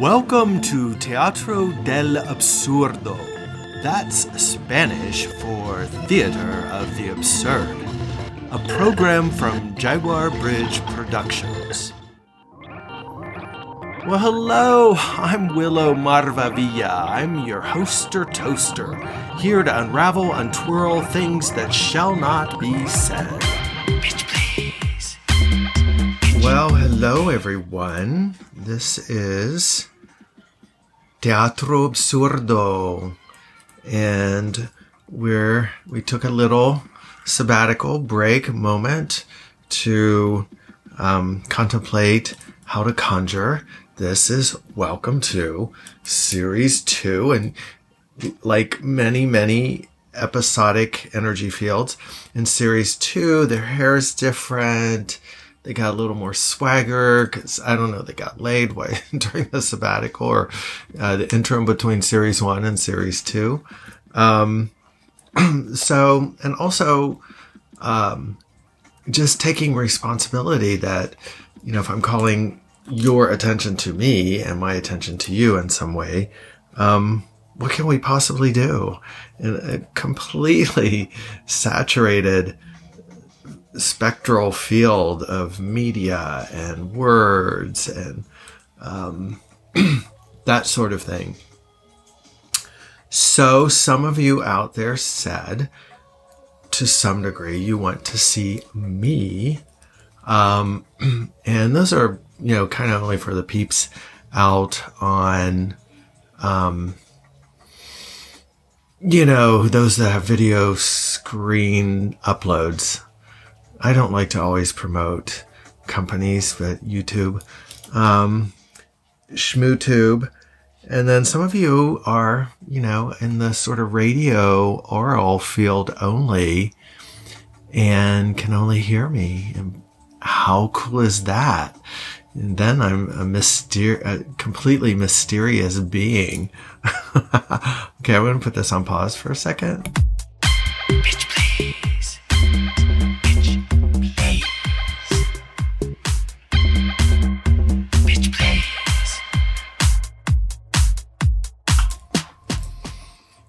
Welcome to Teatro del Absurdo. That's Spanish for Theater of the Absurd, a program from Jaguar Bridge Productions. Well, hello, I'm Huilo Marvavilla. I'm your hoster toaster, here to unravel, untwirl things that shall not be said. Well, hello, everyone. This is Teatro Absurdo, and we're we took a little sabbatical break moment to um, contemplate how to conjure this is welcome to series two. And like many, many episodic energy fields in series two, their hair is different. They got a little more swagger because I don't know, they got laid during the sabbatical or uh, the interim between series one and series two. Um, so, and also, um, just taking responsibility that, you know, if I'm calling your attention to me and my attention to you in some way, um, what can we possibly do in a completely saturated spectral field of media and words and um, that sort of thing? So, some of you out there said, to some degree, you want to see me. Um, and those are you know, kind of only for the peeps out on, um, you know, those that have video screen uploads. I don't like to always promote companies, but YouTube, um, ShmooTube. And then some of you are, you know, in the sort of radio oral field only and can only hear me. And how cool is that? And then I'm a myster- a completely mysterious being. okay, I'm going to put this on pause for a second.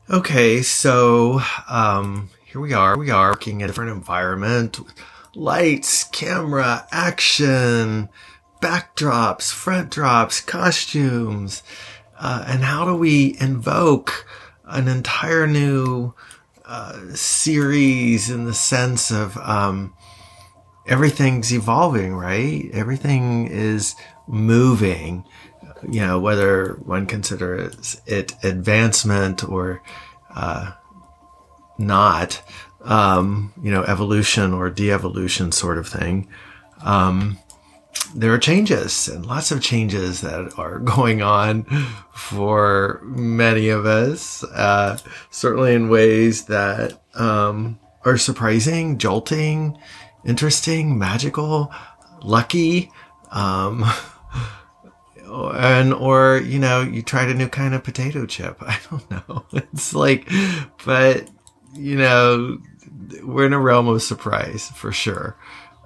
Okay, so um, here we are. We are working in a different environment. Lights, camera, action backdrops, front drops, costumes, uh, and how do we invoke an entire new uh, series in the sense of um, everything's evolving, right? Everything is moving. You know, whether one considers it advancement or uh, not, um, you know, evolution or de-evolution sort of thing. Um, there are changes and lots of changes that are going on for many of us, uh, certainly in ways that um, are surprising, jolting, interesting, magical, lucky. And or you know you tried a new kind of potato chip i don't know it's like but you know we're in a realm of surprise for sure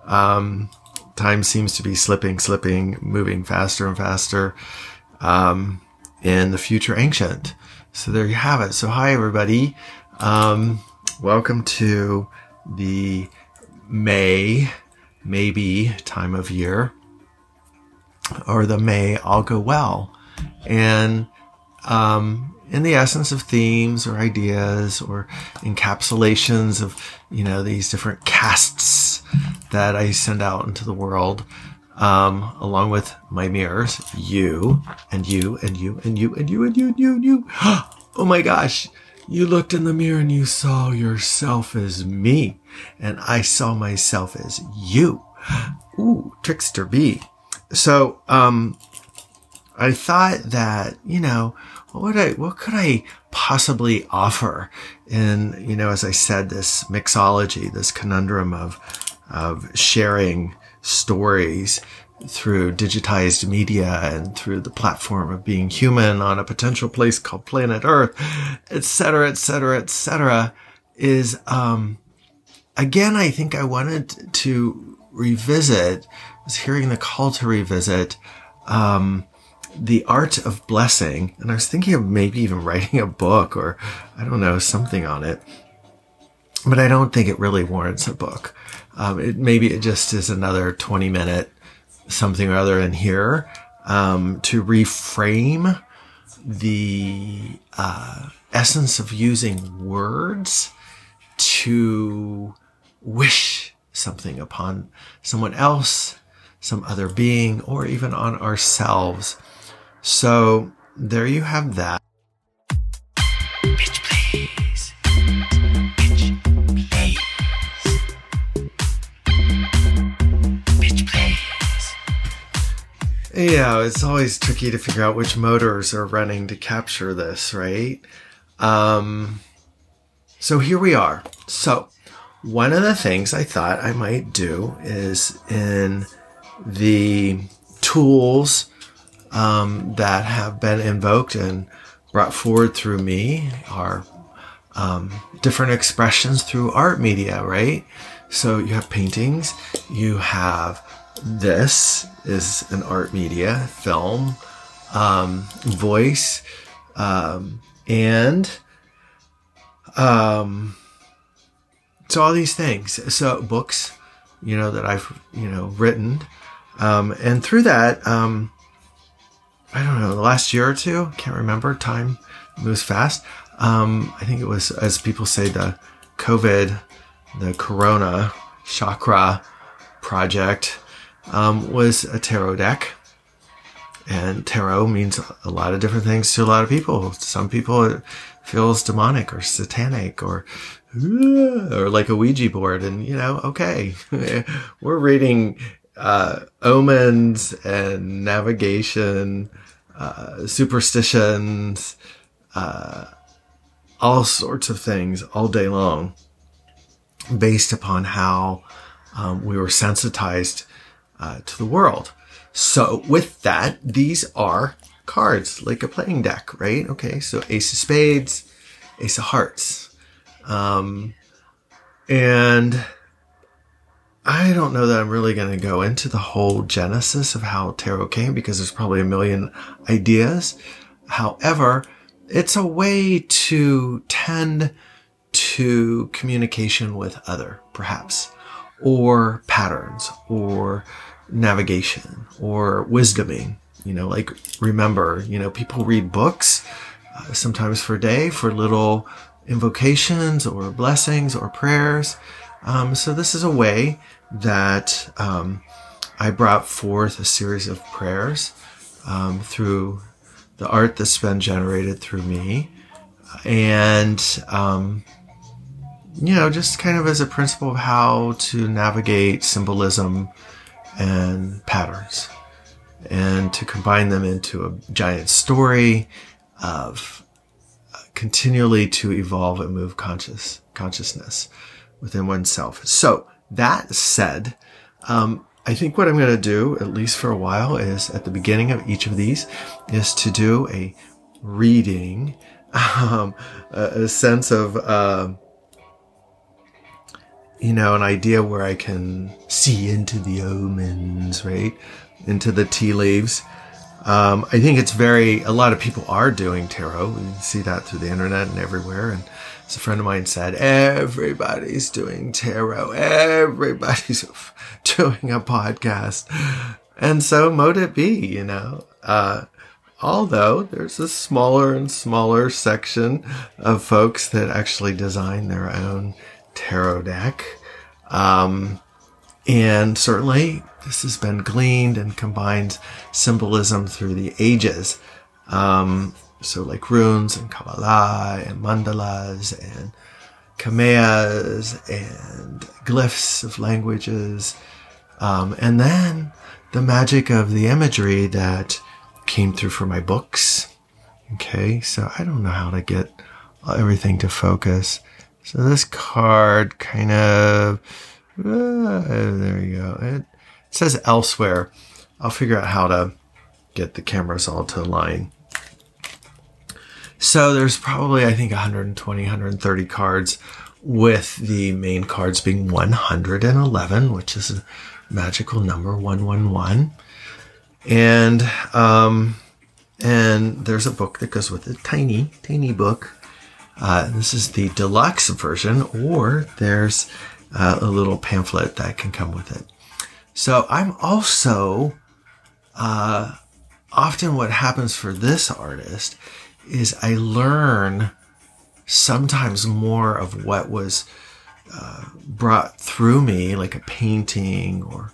um time seems to be slipping, slipping, moving faster and faster. Um, in the future ancient. So there you have it. So hi everybody. Um, welcome to the May, maybe time of year or the May all go well. And, um, in the essence of themes or ideas or encapsulations of, you know, these different casts that I send out into the world, um, along with my mirrors, you and you and you and you and you and you and you and you. Oh my gosh. You looked in the mirror and you saw yourself as me and I saw myself as you. Ooh, trickster B. So, um, I thought that, you know, what would I, what could I possibly offer in, you know, as I said, this mixology, this conundrum of, of sharing stories through digitized media and through the platform of being human on a potential place called planet Earth, et cetera, et cetera, et cetera, is, um, again, I think I wanted to revisit, was hearing the call to revisit, um, the art of blessing. And I was thinking of maybe even writing a book or I don't know, something on it. But I don't think it really warrants a book. Um, it, maybe it just is another 20 minute something or other in here um, to reframe the uh, essence of using words to wish something upon someone else, some other being, or even on ourselves. So there you have that. Bitch, please. Bitch, please. Bitch, please. Yeah, it's always tricky to figure out which motors are running to capture this, right? Um, so here we are. So one of the things I thought I might do is in the tools um, that have been invoked and brought forward through me are um, different expressions through art media, right? So you have paintings, you have this is an art media, film, um, voice, um, and um, so all these things. So books, you know, that I've, you know, written. Um, and through that, um, I don't know, the last year or two, can't remember, time moves fast. Um, I think it was, as people say, the COVID, the Corona chakra project um, was a tarot deck. And tarot means a lot of different things to a lot of people. Some people it feels demonic or satanic or or like a Ouija board. And you know, okay, we're reading uh, omens and navigation, uh, superstitions, uh, all sorts of things all day long, based upon how um, we were sensitized uh, to the world. So with that, these are cards, like a playing deck, right? Okay, so Ace of Spades, Ace of Hearts. Um, and I don't know that I'm really going to go into the whole genesis of how tarot came because there's probably a million ideas. However, it's a way to tend to communication with other, perhaps, or patterns, or navigation or wisdoming. You know, like remember, you know, people read books uh, sometimes for a day for little invocations or blessings or prayers. Um, so this is a way that um, I brought forth a series of prayers um, through the art that's been generated through me, and um, you know, just kind of as a principle of how to navigate symbolism and patterns and to combine them into a giant story of uh, continually to evolve and move conscious consciousness within oneself. So that said, um, I think what I'm going to do, at least for a while, is at the beginning of each of these, is to do a reading, um, a, a, sense of uh, you know, an idea where I can see into the omens, right? Into the tea leaves. Um, I think it's very, a lot of people are doing tarot. We see that through the internet and everywhere. And as a friend of mine said, everybody's doing tarot. Everybody's doing a podcast. And so mote it be, you know. Uh, although there's a smaller and smaller section of folks that actually design their own tarot deck. Um, and certainly this has been gleaned and combined symbolism through the ages. Um, so like runes and Kabbalah and mandalas and kameas and glyphs of languages. Um, and then the magic of the imagery that came through for my books. Okay, so I don't know how to get everything to focus. So this card kind of, uh, there you go. It, it says elsewhere. I'll figure out how to get the cameras all to align. So there's probably, I think, 120, 130 cards with the main cards being 111, which is a magical number, 111. And, um, and there's a book that goes with it, tiny, tiny book. Uh, this is the deluxe version, or there's uh, a little pamphlet that can come with it. So I'm also uh, often what happens for this artist is I learn sometimes more of what was uh, brought through me, like a painting or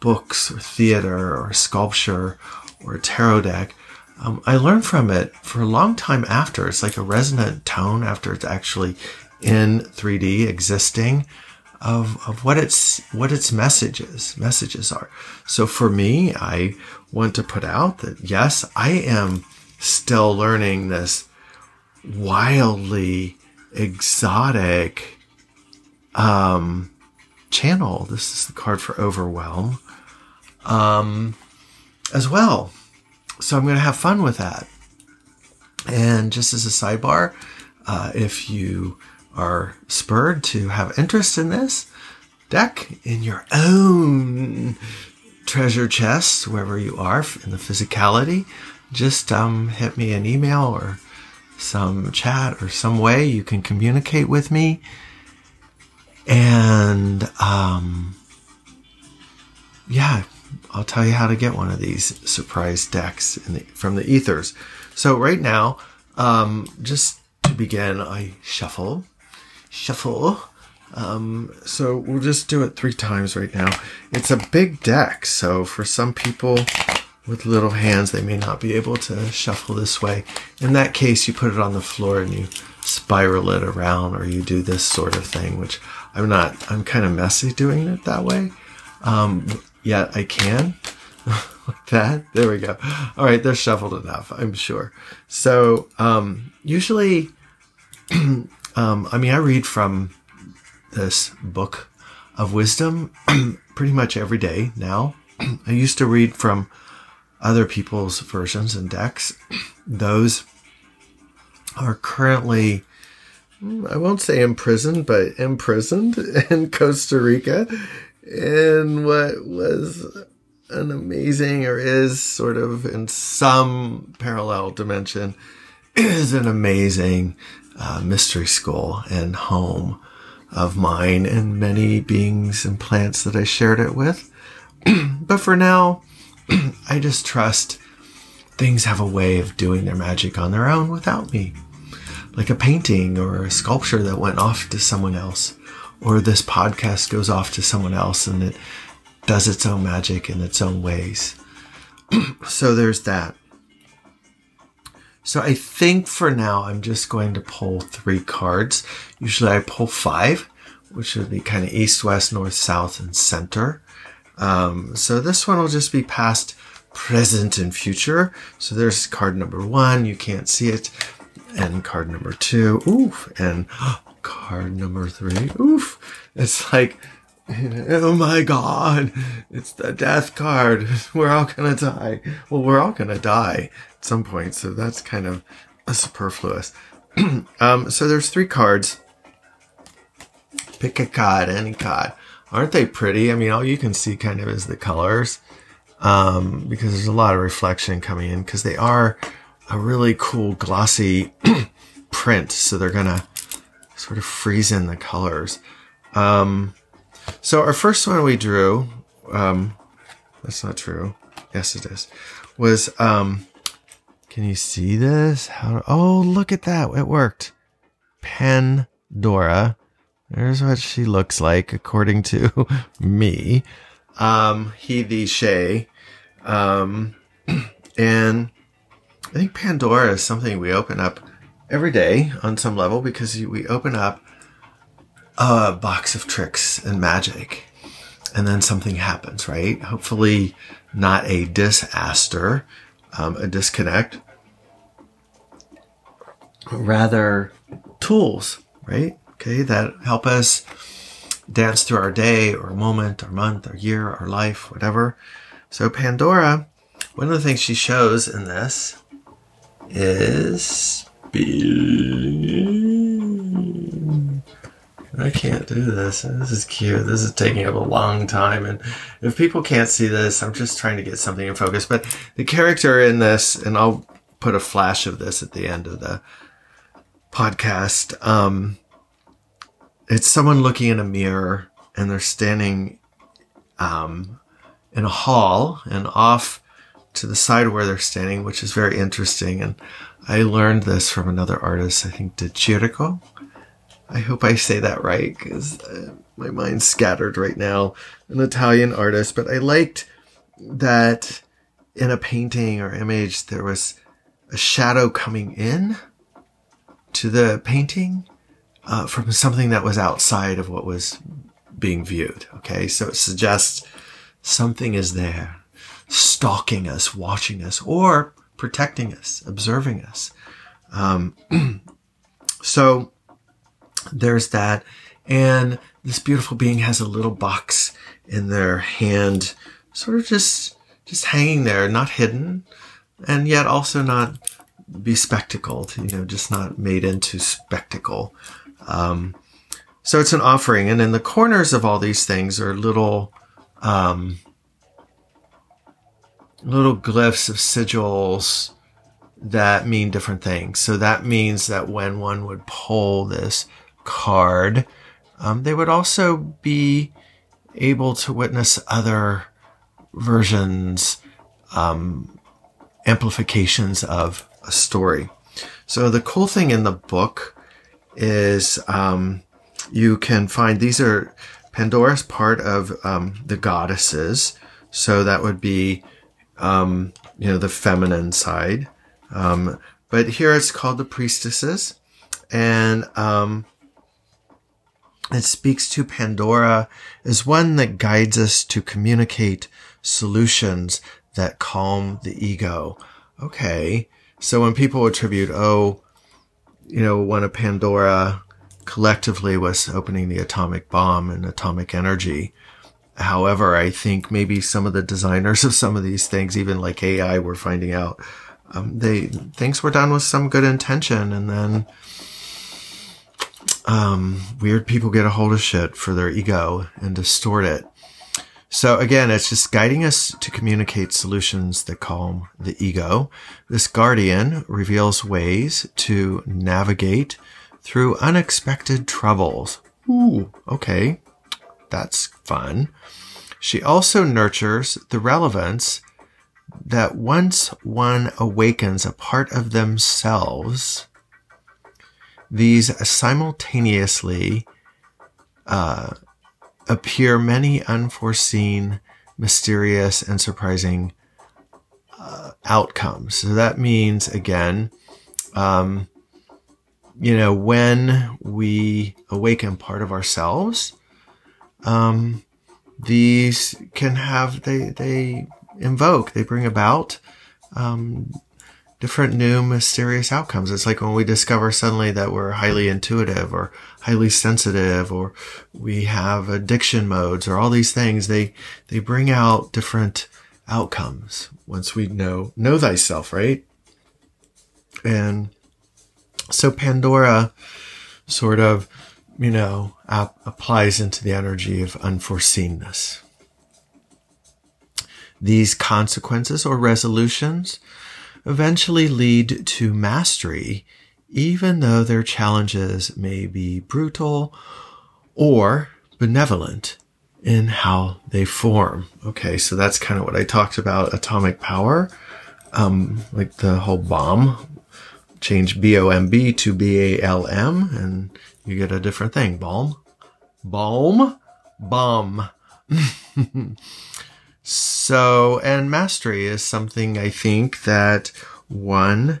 books or theater or sculpture or a tarot deck. Um, I learn from it for a long time after. It's like a resonant tone after it's actually in 3D existing of, of what its what its messages messages are. So for me, I want to put out that yes, I am still learning this wildly exotic um, channel. This is the card for overwhelm um, as well. So I'm going to have fun with that. And just as a sidebar, uh, if you are spurred to have interest in this deck in your own treasure chest, wherever you are in the physicality, just um, hit me an email or some chat or some way you can communicate with me. And um, yeah, I'll tell you how to get one of these surprise decks the, from the ethers. So right now, um, just to begin, I shuffle, shuffle. Um, so we'll just do it three times right now. It's a big deck, so for some people with little hands, they may not be able to shuffle this way. In that case, you put it on the floor and you spiral it around, or you do this sort of thing, which I'm not, I'm kind of messy doing it that way. Um, yet I can. like that. There we go. All right, they're shuffled enough, I'm sure. So, um, usually, um, I mean, I read from this book of wisdom pretty much every day now. I used to read from other people's versions and decks. Those are currently, I won't say imprisoned, but imprisoned in Costa Rica in what was an amazing or is sort of in some parallel dimension is an amazing uh, mystery school and home of mine and many beings and plants that I shared it with. but for now, I just trust things have a way of doing their magic on their own without me. Like a painting or a sculpture that went off to someone else or this podcast goes off to someone else and it does its own magic in its own ways. so there's that. So I think for now, I'm just going to pull three cards. Usually I pull five, which would be kind of east, west, north, south, and center. Um, so this one will just be past, present, and future. So there's card number one. You can't see it. And card number two. Oof. And card number three. Oof. It's like, oh my god, it's the death card. We're all gonna die. Well, we're all gonna die at some point, so that's kind of superfluous. um, so there's three cards. Pick a card, any card. Aren't they pretty? I mean, all you can see kind of is the colors. Um, because there's a lot of reflection coming in because they are a really cool glossy print. So they're gonna sort of freeze in the colors. Um, so our first one we drew, um, that's not true. Yes, it is. Was um, can you see this? How? Oh, look at that! It worked. Pandora. There's what she looks like according to me. Um, he, the, Shay. Um, and I think Pandora is something we open up every day on some level because we open up a box of tricks and magic and then something happens, right? Hopefully not a disaster, um, a disconnect, rather tools, right? Okay. That help us dance through our day or moment or month or year or life, whatever. So Pandora, one of the things she shows in this is I can't do this. This is cute. This is taking up a long time. And if people can't see this, I'm just trying to get something in focus. But the character in this, and I'll put a flash of this at the end of the podcast. Um, it's someone looking in a mirror and they're standing um, in a hall and off to the side where they're standing, which is very interesting. And I learned this from another artist, I think, De Chirico. I hope I say that right because uh, my mind's scattered right now. An Italian artist, but I liked that in a painting or image there was a shadow coming in to the painting uh, from something that was outside of what was being viewed. Okay, so it suggests something is there, stalking us, watching us, or protecting us, observing us. Um, so there's that. And this beautiful being has a little box in their hand, sort of just, just hanging there, not hidden, and yet also not bespectacled, you know, just not made into spectacle. Um, so it's an offering. And in the corners of all these things are little, um, little glyphs of sigils that mean different things. So that means that when one would pull this card, um, they would also be able to witness other versions, um, amplifications of a story. So the cool thing in the book is um, you can find these are Pandora's part of um, the goddesses. So that would be, um, you know, the feminine side. Um, but here it's called the priestesses. And um, it speaks to Pandora as one that guides us to communicate solutions that calm the ego. Okay. So when people attribute, oh, you know, one of Pandora collectively was opening the atomic bomb and atomic energy. However, I think maybe some of the designers of some of these things, even like AI, were finding out um, they things were done with some good intention, and then um, weird people get a hold of shit for their ego and distort it. So again, it's just guiding us to communicate solutions that calm the ego. This guardian reveals ways to navigate through unexpected troubles. Ooh, okay. That's fun. She also nurtures the relevance that once one awakens a part of themselves, these simultaneously uh, appear many unforeseen, mysterious, and surprising uh, outcomes. So that means, again, um, you know, when we awaken part of ourselves, um, these can have, they, they invoke, they bring about, um, different new mysterious outcomes. It's like when we discover suddenly that we're highly intuitive or highly sensitive or we have addiction modes or all these things. They, they bring out different outcomes once we know, know thyself, right? And so Pandora sort of, you know, ap- applies into the energy of unforeseenness. These consequences or resolutions eventually lead to mastery, even though their challenges may be brutal or benevolent in how they form. Okay, so that's kind of what I talked about atomic power. Um, like the whole bomb, change B O M B to B A L M, and you get a different thing. Bomb, bomb, bomb. So, and mastery is something I think that one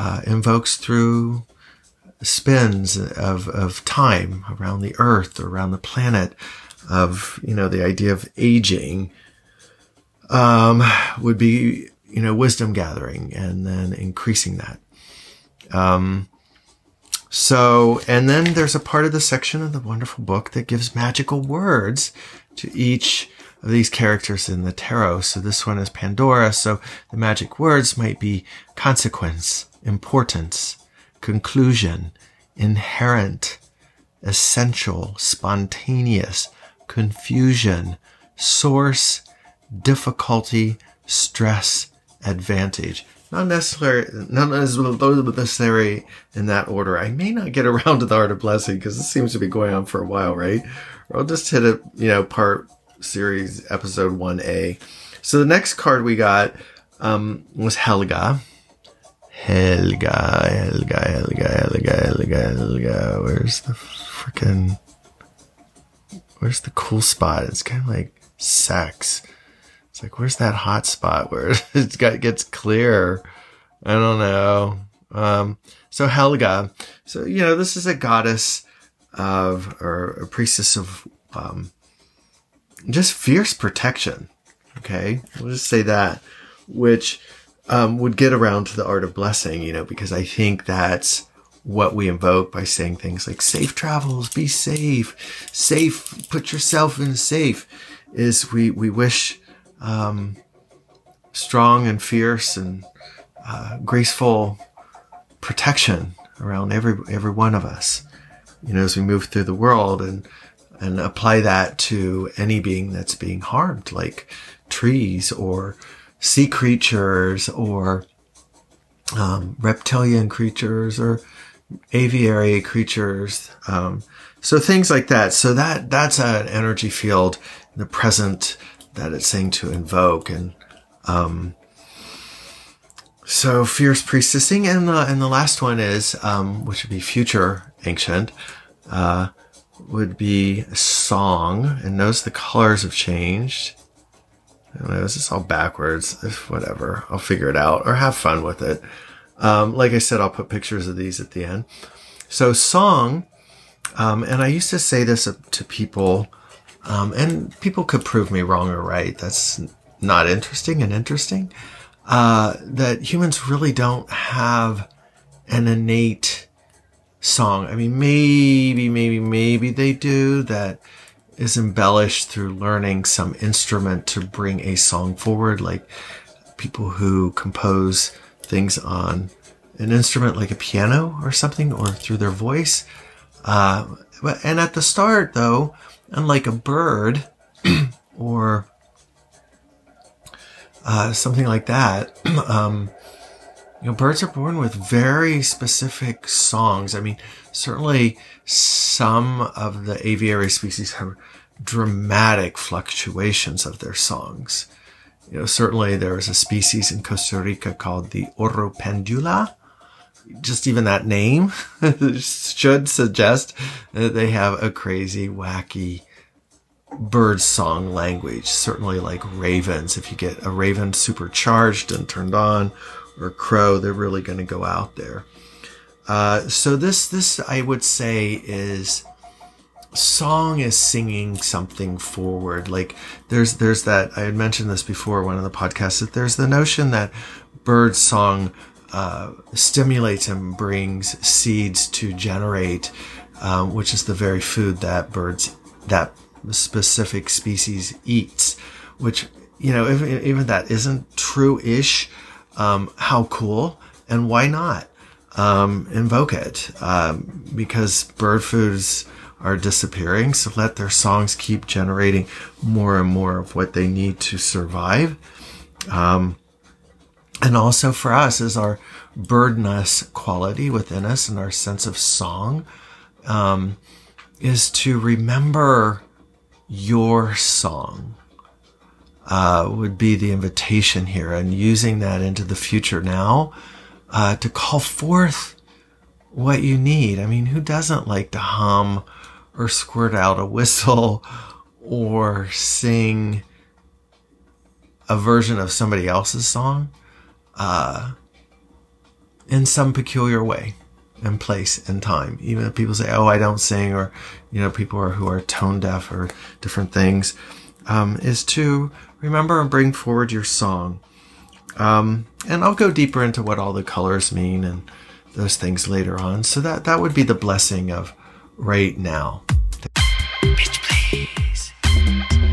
uh, invokes through spins of, of time around the earth, around the planet, of, you know, the idea of aging, um, would be, you know, wisdom gathering and then increasing that. Um, so, and then there's a part of the section of the wonderful book that gives magical words to each of these characters in the tarot. So this one is Pandora. So the magic words might be consequence, importance, conclusion, inherent, essential, spontaneous, confusion, source, difficulty, stress, advantage. not necessarily, not necessarily in that order. I may not get around to the art of blessing because this seems to be going on for a while, right? Or I'll just hit a, you know, part series episode 1A. So the next card we got um, was Helga. Helga, Helga, Helga, Helga, Helga, Helga. Where's the freaking. Where's the cool spot? It's kind of like sex. It's like, where's that hot spot where it gets clear? I don't know. Um, so Helga. So, you know, this is a goddess of, or a priestess of, um, just fierce protection. Okay. We'll just say that, which, um, would get around to the art of blessing, you know, because I think that's what we invoke by saying things like safe travels, be safe, safe, put yourself in safe is we, we wish, um, strong and fierce and, uh, graceful protection around every, every one of us, you know, as we move through the world and, and apply that to any being that's being harmed, like trees or sea creatures or um, reptilian creatures or aviary creatures. Um, so things like that. So that that's an energy field in the present that it's saying to invoke and um, so fierce priestessing and the and the last one is um, which would be future ancient uh, would be a song and notice the colors have changed I don't know, this is all backwards. If whatever, I'll figure it out or have fun with it. Um, like I said, I'll put pictures of these at the end. So song, um, and I used to say this to people, um, and people could prove me wrong or right. That's not interesting and interesting. Uh, that humans really don't have an innate song. I mean, maybe, maybe, maybe they do that is embellished through learning some instrument to bring a song forward, like people who compose things on an instrument like a piano or something, or through their voice. Uh, but, and at the start, though, unlike a bird or uh, something like that, um, you know, birds are born with very specific songs. I mean, certainly some of the aviary species have dramatic fluctuations of their songs. You know, certainly there is a species in Costa Rica called the Oropendola. Just even that name should suggest that they have a crazy, wacky bird song language. Certainly like ravens. If you get a raven supercharged and turned on, or crow, they're really going to go out there. Uh, so this, this I would say is song is singing something forward. Like there's, there's that, I had mentioned this before, one of the podcasts, that there's the notion that bird song, uh, stimulates and brings seeds to generate, um, which is the very food that birds, that specific species eats, which, you know, even, even that isn't true-ish, um, how cool and why not um, invoke it um, because bird foods are disappearing so let their songs keep generating more and more of what they need to survive. Um, and also for us is our birdness quality within us and our sense of song um, is to remember your song uh, would be the invitation here and using that into the future now uh, to call forth what you need. I mean, who doesn't like to hum or squirt out a whistle or sing a version of somebody else's song uh, in some peculiar way and place and time. Even if people say, "Oh, I don't sing," or you know, people are, who are tone deaf or different things, um, is to remember and bring forward your song. Um, and I'll go deeper into what all the colors mean and those things later on. So that, that would be the blessing of right now. Please. Please. Please.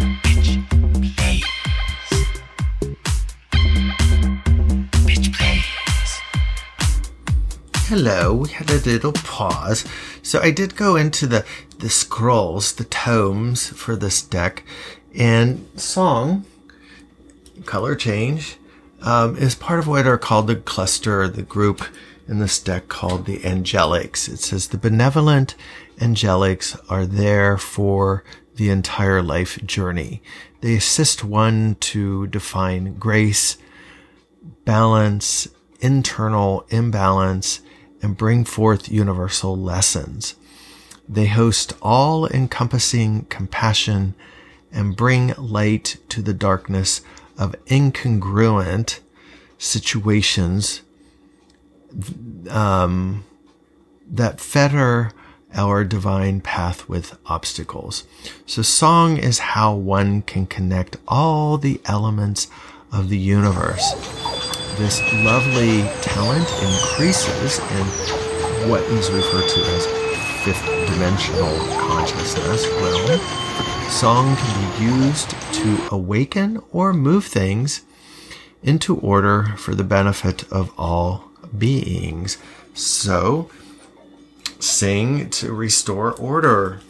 Hello, we had a little pause. So I did go into the, the scrolls, the tomes for this deck, and song color change um, is part of what are called the cluster, the group in this deck called the angelics. It says the benevolent angelics are there for the entire life journey. They assist one to define grace, balance, internal imbalance, and bring forth universal lessons. They host all encompassing compassion and bring light to the darkness of incongruent situations um, that fetter our divine path with obstacles. So song is how one can connect all the elements of the universe. This lovely talent increases in what is referred to as fifth dimensional consciousness realm. Song can be used to awaken or move things into order for the benefit of all beings. So, sing to restore order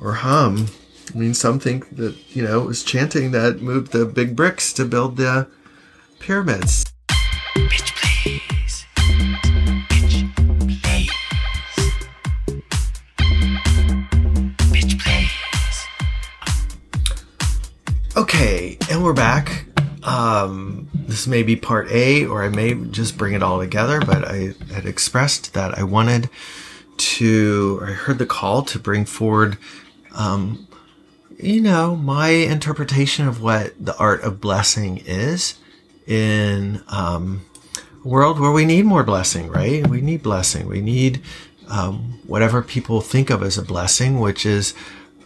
or hum. I mean, something that, you know, was chanting that moved the big bricks to build the pyramids. We're back. Um, this may be part A, or I may just bring it all together, but I had expressed that I wanted to, I heard the call to bring forward, um, you know, my interpretation of what the art of blessing is in um, a world where we need more blessing, right? We need blessing. We need um, whatever people think of as a blessing, which is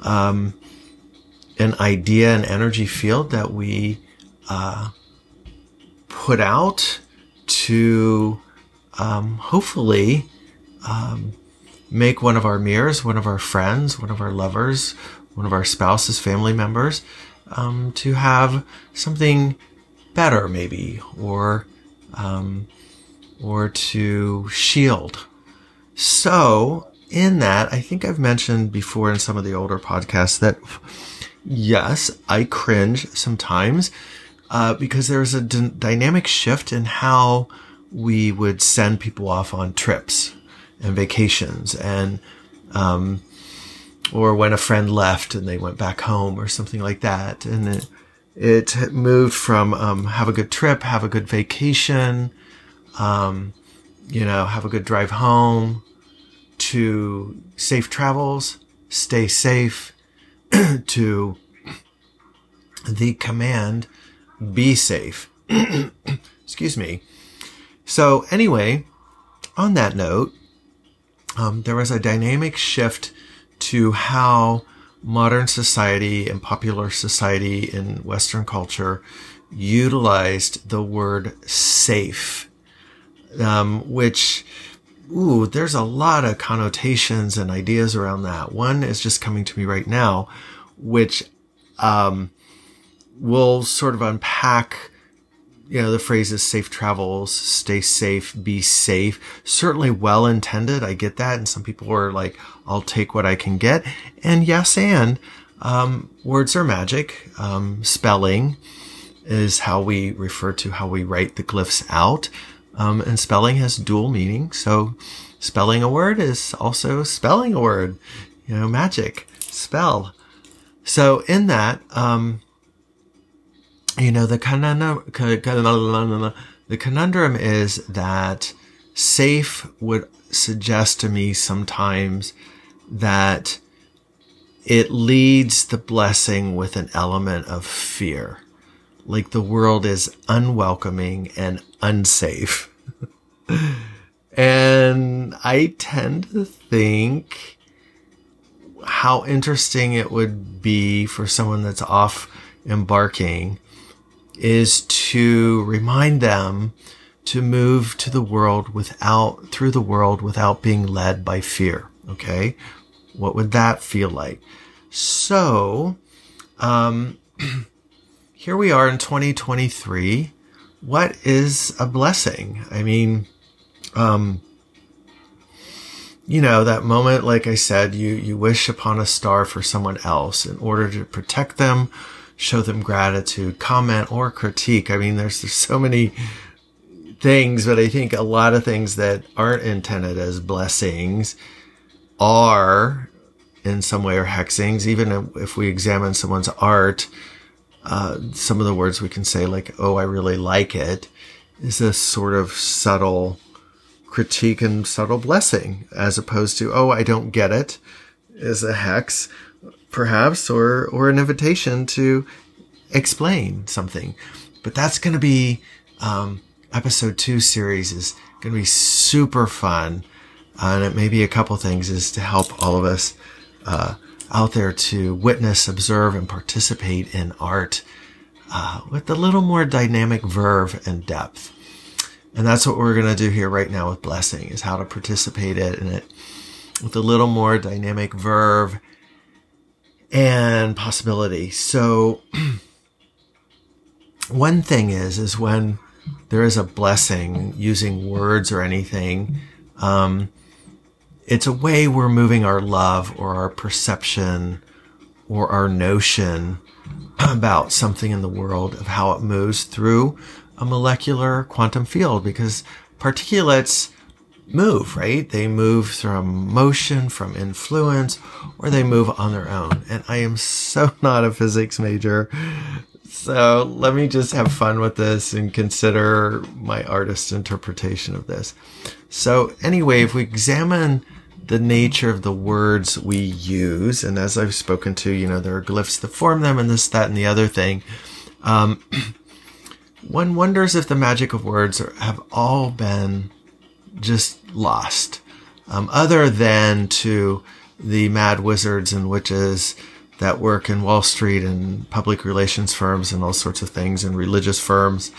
um, an idea, an energy field that we uh, put out to um, hopefully um, make one of our mirrors, one of our friends, one of our lovers, one of our spouses, family members, um, to have something better, maybe, or um, or to shield. So, in that, I think I've mentioned before in some of the older podcasts that yes, I cringe sometimes uh, because there's a d- dynamic shift in how we would send people off on trips and vacations and um, or when a friend left and they went back home or something like that. And it, it moved from um, have a good trip have a good vacation um, you know have a good drive home to safe travels stay safe to the command be safe. Excuse me. So anyway on that note um, there was a dynamic shift to how modern society and popular society in Western culture utilized the word safe, um, which, ooh, there's a lot of connotations and ideas around that. One is just coming to me right now, which um, will sort of unpack you know, the phrases safe travels, stay safe, be safe. Certainly well intended. I get that. And some people are like, I'll take what I can get. And yes, and, um, words are magic. Um, spelling is how we refer to how we write the glyphs out. Um, and spelling has dual meaning. So spelling a word is also spelling a word, you know, magic, spell. So in that, um, you know, the conundrum, the conundrum is that safe would suggest to me sometimes that it leads the blessing with an element of fear. Like the world is unwelcoming and unsafe. and I tend to think how interesting it would be for someone that's off embarking is to remind them to move to the world without, through the world without being led by fear. Okay. What would that feel like? So, um, here we are in 2023. What is a blessing? I mean, um, you know, that moment, like I said, you, you wish upon a star for someone else in order to protect them, show them gratitude, comment or critique. I mean, there's, there's so many things, but I think a lot of things that aren't intended as blessings are in some way or hexings. Even if we examine someone's art, uh, some of the words we can say like, "Oh, I really like it," is a sort of subtle critique and subtle blessing, as opposed to "Oh, I don't get it," is a hex, perhaps, or or an invitation to explain something. But that's going to be um, episode two series is going to be super fun. Uh, and it may be a couple things is to help all of us uh, out there to witness, observe, and participate in art uh, with a little more dynamic verve and depth. And that's what we're going to do here right now with blessing is how to participate in it with a little more dynamic verve and possibility. So one thing is, is when there is a blessing using words or anything, um, it's a way we're moving our love or our perception or our notion about something in the world of how it moves through a molecular quantum field because particulates move, right? They move from motion, from influence, or they move on their own. And I am so not a physics major. So let me just have fun with this and consider my artist's interpretation of this. So anyway, if we examine the nature of the words we use. And as I've spoken to, you know, there are glyphs that form them and this, that, and the other thing. Um, one wonders if the magic of words are, have all been just lost, um, other than to the mad wizards and witches that work in Wall Street and public relations firms and all sorts of things and religious firms.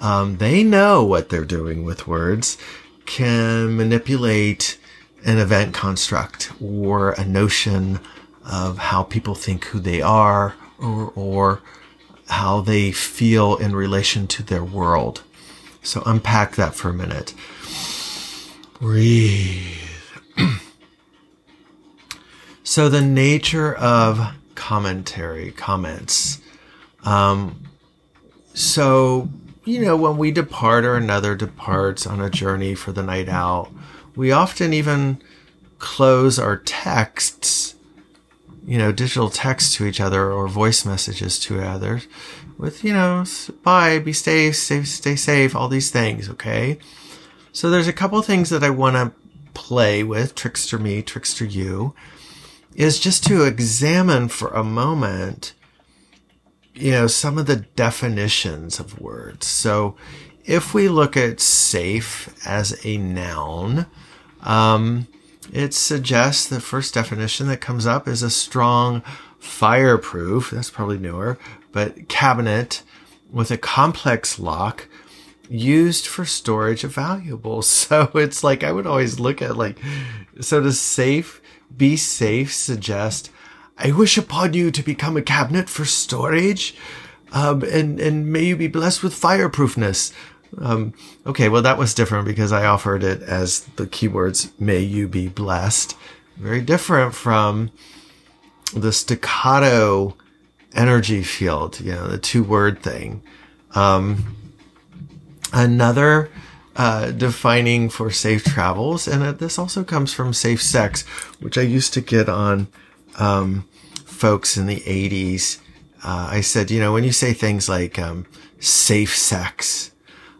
Um, they know what they're doing with words, can manipulate an event construct or a notion of how people think who they are or, or how they feel in relation to their world. So unpack that for a minute. Breathe. so the nature of commentary, comments. Um, so, you know, when we depart or another departs on a journey for the night out, we often even close our texts, you know, digital texts to each other or voice messages to others with, you know, bye, be safe, safe, stay safe, all these things, okay? So there's a couple things that I want to play with, trickster me, trickster you, is just to examine for a moment, you know, some of the definitions of words. So if we look at safe as a noun, um, it suggests the first definition that comes up is a strong fireproof, that's probably newer, but cabinet with a complex lock used for storage of valuables. So it's like, I would always look at like, so does safe, be safe suggest, I wish upon you to become a cabinet for storage. Um, and, and may you be blessed with fireproofness. Um, okay, well, that was different because I offered it as the keywords, may you be blessed. Very different from the staccato energy field, you know, the two word thing. Um, another uh, defining for safe travels, and uh, this also comes from safe sex, which I used to get on um, folks in the 80s. Uh, I said, you know, when you say things like um, safe sex,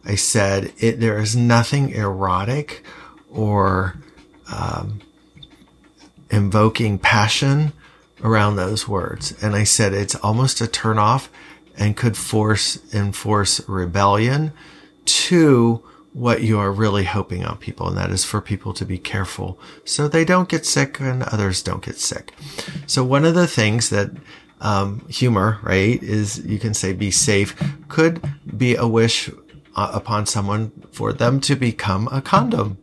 I said it, there is nothing erotic or um, invoking passion around those words. And I said it's almost a turnoff and could force enforce rebellion to what you are really hoping on people, and that is for people to be careful so they don't get sick and others don't get sick. So one of the things that um, humor, right, is you can say be safe could be a wish uh, upon someone for them to become a condom.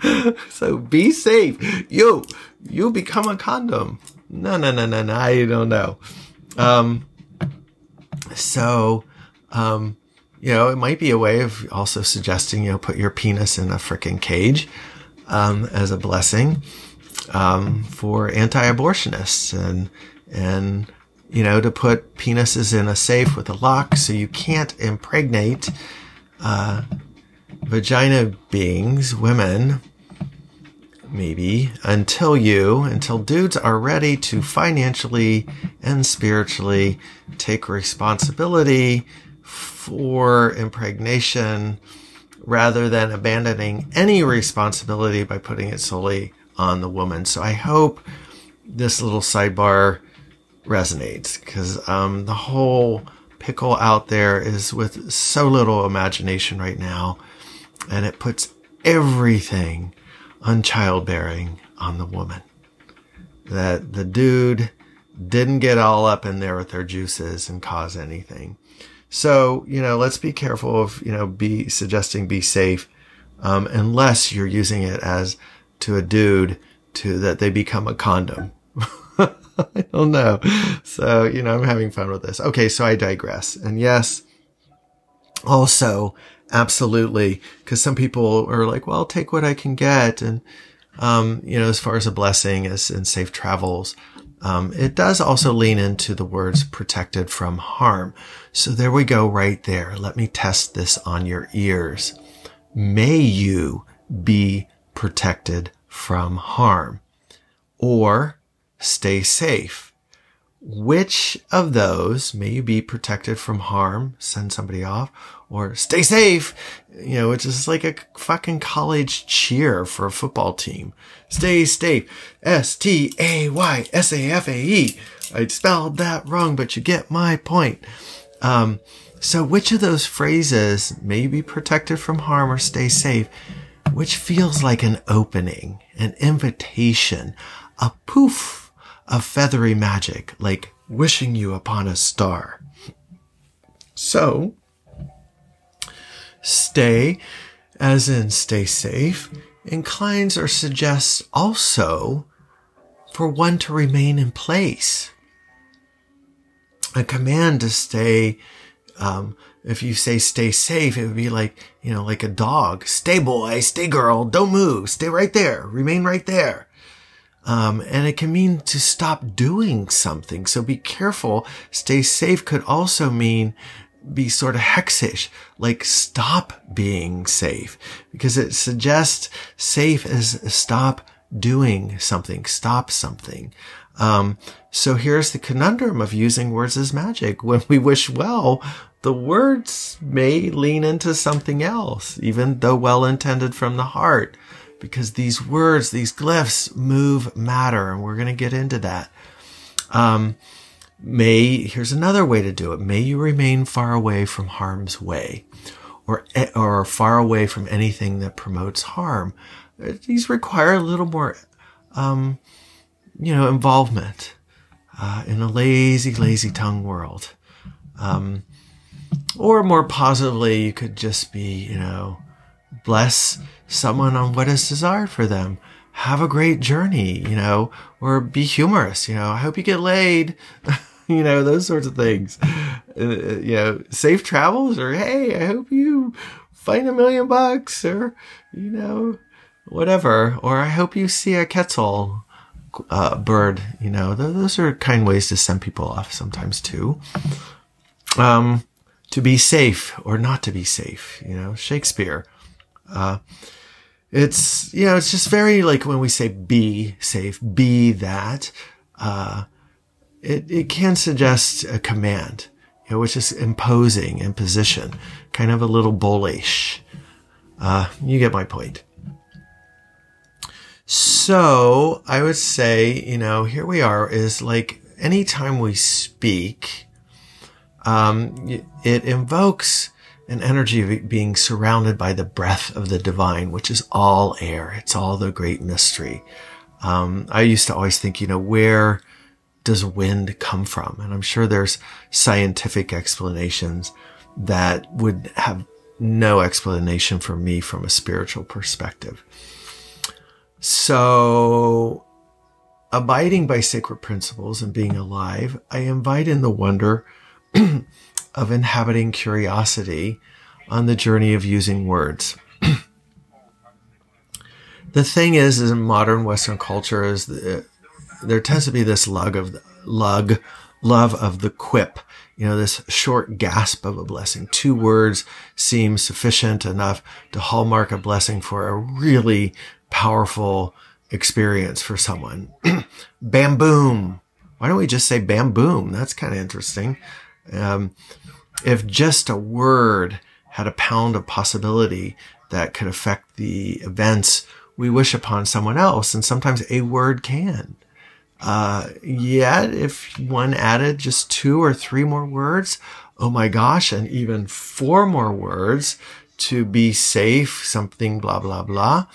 so be safe. You, you become a condom. No, no, no, no, no. I don't know. Um, so, um, you know, it might be a way of also suggesting, you know, put your penis in a freaking cage, um, as a blessing, um, for anti-abortionists and, and, you know, to put penises in a safe with a lock so you can't impregnate uh, vagina beings, women, maybe, until you, until dudes are ready to financially and spiritually take responsibility for impregnation rather than abandoning any responsibility by putting it solely on the woman. So I hope this little sidebar resonates because um, the whole pickle out there is with so little imagination right now, and it puts everything on childbearing on the woman. That the dude didn't get all up in there with their juices and cause anything. So, you know, let's be careful of, you know, be suggesting be safe, um, unless you're using it as to a dude to that they become a condom. I don't know. So, you know, I'm having fun with this. Okay. So I digress. And yes, also absolutely. Cause some people are like, well, I'll take what I can get. And, um, you know, as far as a blessing as in safe travels, um, it does also lean into the words protected from harm. So there we go right there. Let me test this on your ears. May you be protected from harm or stay safe. Which of those may you be protected from harm, send somebody off, or stay safe, you know, which is like a fucking college cheer for a football team. Stay safe. S-T-A-Y-S-A-F-A-E. I spelled that wrong, but you get my point. Um, so which of those phrases may you be protected from harm or stay safe? Which feels like an opening, an invitation, a poof of feathery magic, like wishing you upon a star. So, stay, as in stay safe, inclines or suggests also for one to remain in place. A command to stay, um, if you say stay safe, it would be like, you know, like a dog. Stay boy, stay girl, don't move, stay right there, remain right there. Um, and it can mean to stop doing something. So be careful. Stay safe could also mean be sort of hexish, like stop being safe because it suggests safe is stop doing something, stop something. Um, so here's the conundrum of using words as magic. When we wish well, the words may lean into something else, even though well intended from the heart because these words, these glyphs move matter, and we're going to get into that. Um, may, here's another way to do it. May you remain far away from harm's way or, or far away from anything that promotes harm. These require a little more, um, you know, involvement, uh, in a lazy, lazy tongue world. Um, or more positively, you could just be, you know, bless someone on what is desired for them. Have a great journey, you know, or be humorous, you know. I hope you get laid, you know, those sorts of things. Uh, you know, safe travels, or hey, I hope you find a million bucks, or you know, whatever. Or I hope you see a quetzal uh, bird. You know, those are kind ways to send people off sometimes too. Um, to be safe or not to be safe. You know, Shakespeare. Uh, it's, you know, it's just very like when we say be safe, be that, uh, it, it can suggest a command, you know, which is imposing imposition, kind of a little bullish. Uh, you get my point. So I would say, you know, here we are is like anytime we speak, um, it invokes an energy of being surrounded by the breath of the divine, which is all air. It's all the great mystery. Um, I used to always think, you know, where does wind come from? And I'm sure there's scientific explanations that would have no explanation for me from a spiritual perspective. So, abiding by sacred principles and being alive, I invite in the wonder of inhabiting curiosity on the journey of using words. the thing is, is in modern Western culture is the, there tends to be this lug of lug love of the quip. You know, this short gasp of a blessing. Two words seem sufficient enough to hallmark a blessing for a really powerful experience for someone. bam boom. Why don't we just say bam boom? That's kind of interesting. Um, if just a word had a pound of possibility that could affect the events we wish upon someone else, and sometimes a word can. Uh, yet if one added just two or three more words, oh my gosh, and even four more words to be safe, something blah, blah, blah,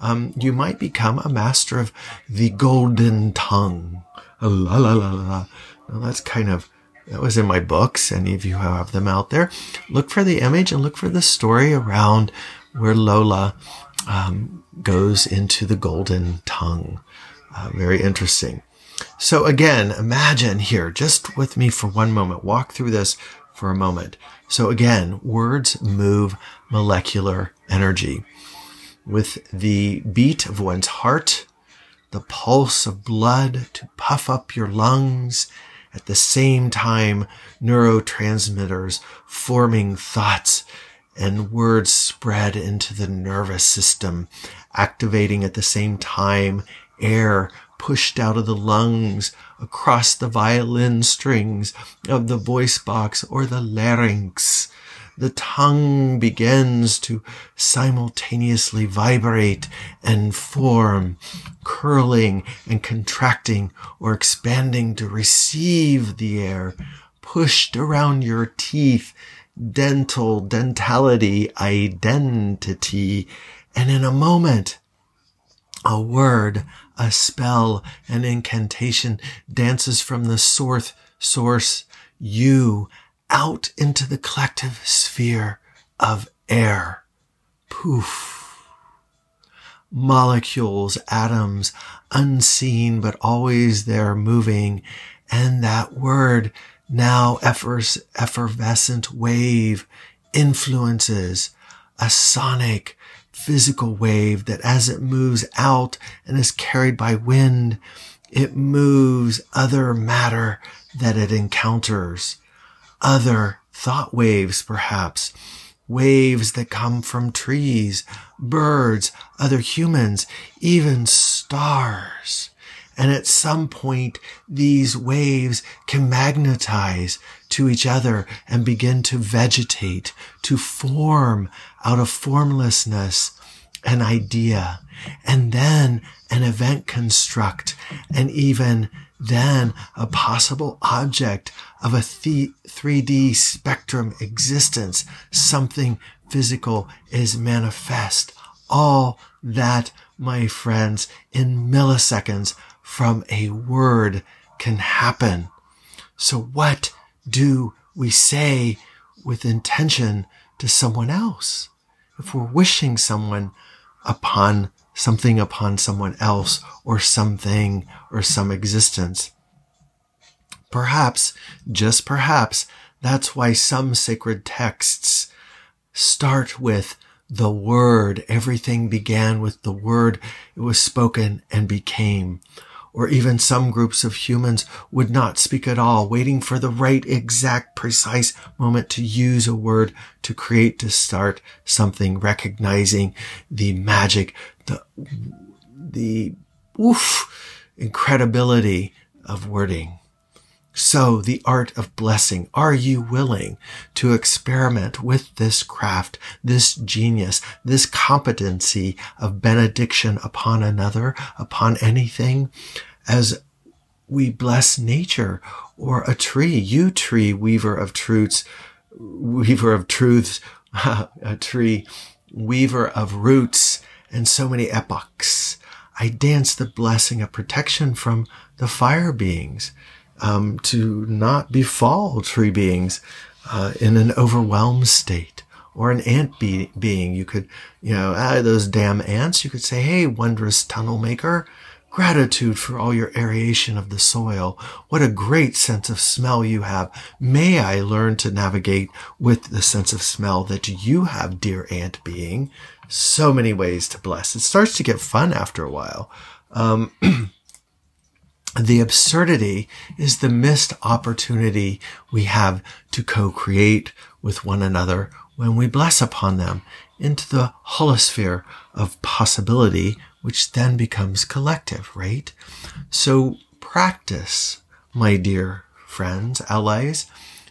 um, you might become a master of the golden tongue. La la la la. Now that's kind of, that was in my books. Any of you have them out there. Look for the image and look for the story around where Lola um, goes into the golden tongue. Uh, very interesting. So again, imagine here, just with me for one moment, walk through this for a moment. So again, words move molecular energy. With the beat of one's heart, the pulse of blood to puff up your lungs, at the same time, neurotransmitters forming thoughts and words spread into the nervous system, activating at the same time air pushed out of the lungs across the violin strings of the voice box or the larynx. The tongue begins to simultaneously vibrate and form, curling and contracting or expanding to receive the air pushed around your teeth, dental, dentality, identity. And in a moment, a word, a spell, an incantation dances from the source, source, you, out into the collective sphere of air. Poof. Molecules, atoms, unseen, but always there moving. And that word, now effervescent wave, influences a sonic, physical wave that as it moves out and is carried by wind, it moves other matter that it encounters, other thought waves, perhaps, waves that come from trees, birds, other humans, even stars. And at some point, these waves can magnetize to each other and begin to vegetate, to form out of formlessness an idea and then an event construct and even then a possible object of a 3D spectrum existence, something physical is manifest. All that, my friends, in milliseconds from a word can happen. So what do we say with intention to someone else? If we're wishing someone upon something upon someone else or something or some existence. Perhaps, just perhaps, that's why some sacred texts start with the word. Everything began with the word. It was spoken and became. Or even some groups of humans would not speak at all, waiting for the right, exact, precise moment to use a word to create, to start something, recognizing the magic, the, the, oof, incredibility of wording. So the art of blessing. Are you willing to experiment with this craft, this genius, this competency of benediction upon another, upon anything as we bless nature or a tree, you tree, weaver of truths, weaver of truths, a tree, weaver of roots and so many epochs. I dance the blessing of protection from the fire beings um, to not befall tree beings uh, in an overwhelmed state or an ant be- being. You could, you know, ah, those damn ants, you could say, Hey, wondrous tunnel maker, gratitude for all your aeration of the soil. What a great sense of smell you have. May I learn to navigate with the sense of smell that you have, dear ant being. So many ways to bless. It starts to get fun after a while. Um, The absurdity is the missed opportunity we have to co-create with one another when we bless upon them into the holosphere of possibility, which then becomes collective, right? So practice, my dear friends, allies,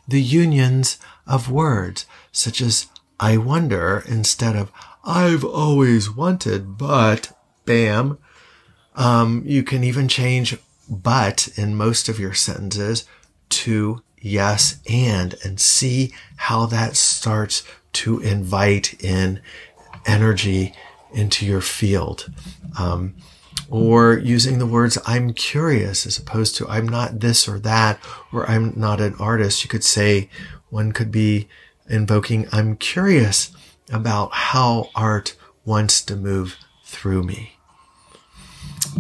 the unions of words, such as I wonder instead of I've always wanted, but bam. Um, you can even change but in most of your sentences to yes and and see how that starts to invite in energy into your field. Um, or using the words I'm curious as opposed to I'm not this or that, or I'm not an artist. You could say one could be invoking I'm curious about how art wants to move through me.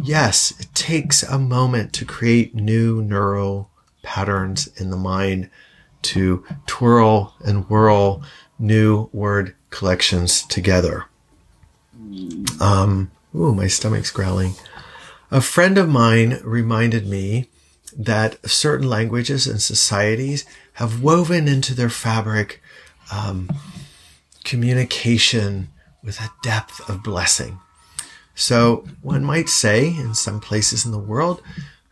Yes, it takes a moment to create new neural patterns in the mind to twirl and whirl new word collections together. Um, ooh, my stomach's growling. A friend of mine reminded me that certain languages and societies have woven into their fabric um, communication with a depth of blessing. So one might say in some places in the world,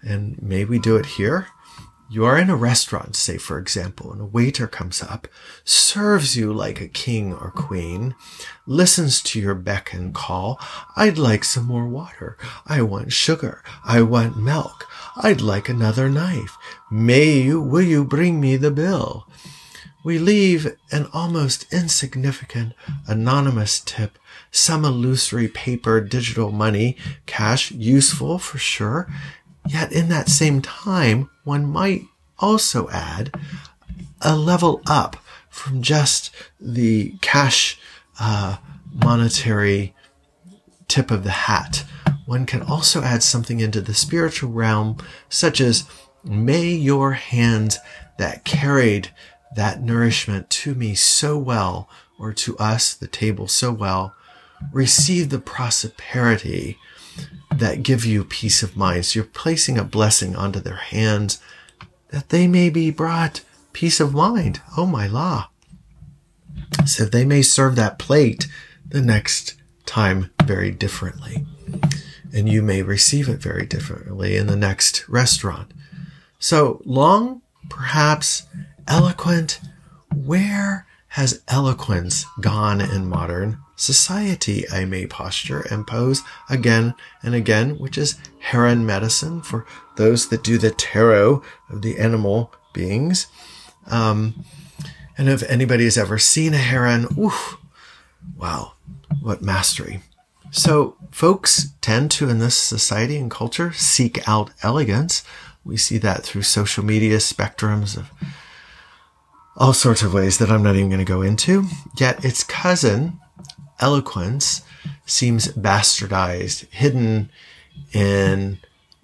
and may we do it here, you are in a restaurant, say for example, and a waiter comes up, serves you like a king or queen, listens to your beck and call. I'd like some more water. I want sugar. I want milk. I'd like another knife. May you, will you bring me the bill? We leave an almost insignificant anonymous tip, some illusory paper, digital money, cash, useful for sure. Yet in that same time, one might also add a level up from just the cash uh, monetary tip of the hat. One can also add something into the spiritual realm, such as, may your hands that carried that nourishment to me so well, or to us, the table so well, receive the prosperity that give you peace of mind. So you're placing a blessing onto their hands that they may be brought peace of mind. Oh my law. So they may serve that plate the next time very differently. And you may receive it very differently in the next restaurant. So long, perhaps eloquent. Where has eloquence gone in modern society? I may posture and pose again and again, which is heron medicine for those that do the tarot of the animal beings. Um, and if anybody has ever seen a heron, oof, wow, what mastery. So folks tend to, in this society and culture, seek out elegance. We see that through social media spectrums of all sorts of ways that I'm not even going to go into. Yet its cousin, eloquence, seems bastardized, hidden in,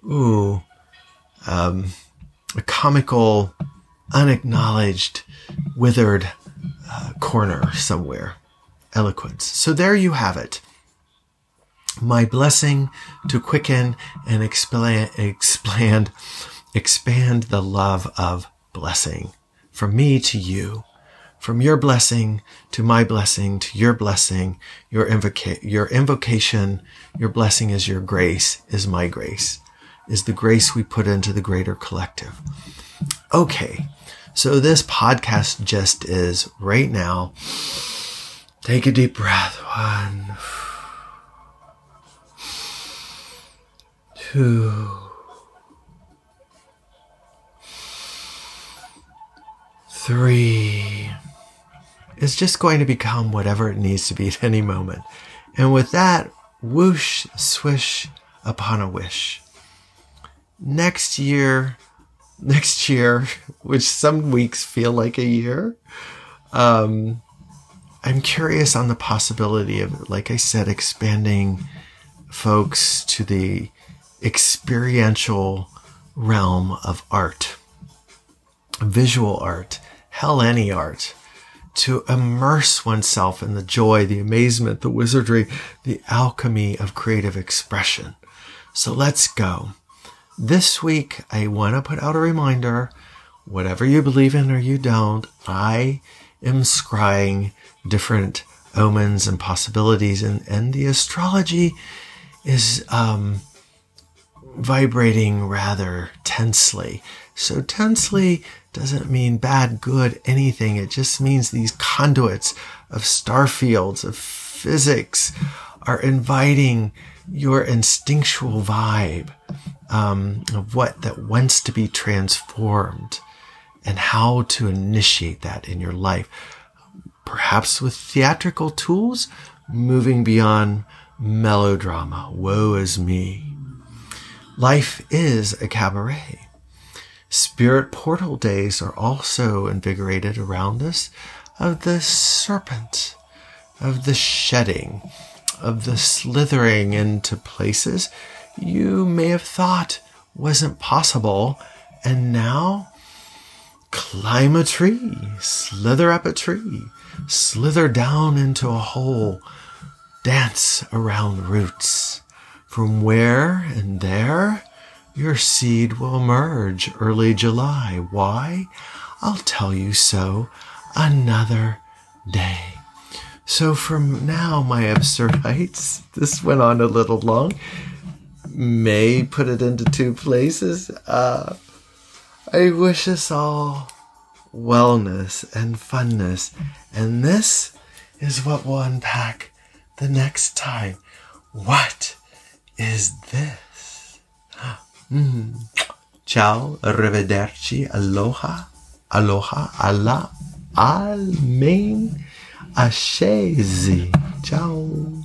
ooh, um, a comical, unacknowledged, withered uh, corner somewhere. Eloquence. So there you have it. My blessing to quicken and expand, expand, expand the love of blessing from me to you, from your blessing to my blessing to your blessing, your invoca- your invocation, your blessing is your grace, is my grace, is the grace we put into the greater collective. Okay. So this podcast just is right now. Take a deep breath. One, two, three is just going to become whatever it needs to be at any moment. And with that, whoosh, swish upon a wish. Next year, next year, which some weeks feel like a year, um, I'm curious on the possibility of, like I said, expanding folks to the experiential realm of art, visual art, hell any art to immerse oneself in the joy, the amazement, the wizardry, the alchemy of creative expression. So let's go. this week, I want to put out a reminder whatever you believe in or you don't, I am scrying different omens and possibilities, and, and the astrology is um, vibrating rather tensely. So, tensely doesn't mean bad, good, anything. It just means these conduits of star fields, of physics, are inviting your instinctual vibe um, of what that wants to be transformed and how to initiate that in your life. Perhaps with theatrical tools, moving beyond melodrama. Woe is me. Life is a cabaret. Spirit portal days are also invigorated around us of the serpent, of the shedding, of the slithering into places you may have thought wasn't possible, and now climb a tree, slither up a tree, slither down into a hole, dance around roots, from where and there your seed will emerge early July. Why? I'll tell you so another day. So from now, my absurdites, this went on a little long, may put it into two places. Uh, I wish us all wellness and funness. And this is what we'll unpack the next time. What is this? Mm. Ciao, arrivederci, aloha, aloha, Allah, almain, ashezi. Ciao.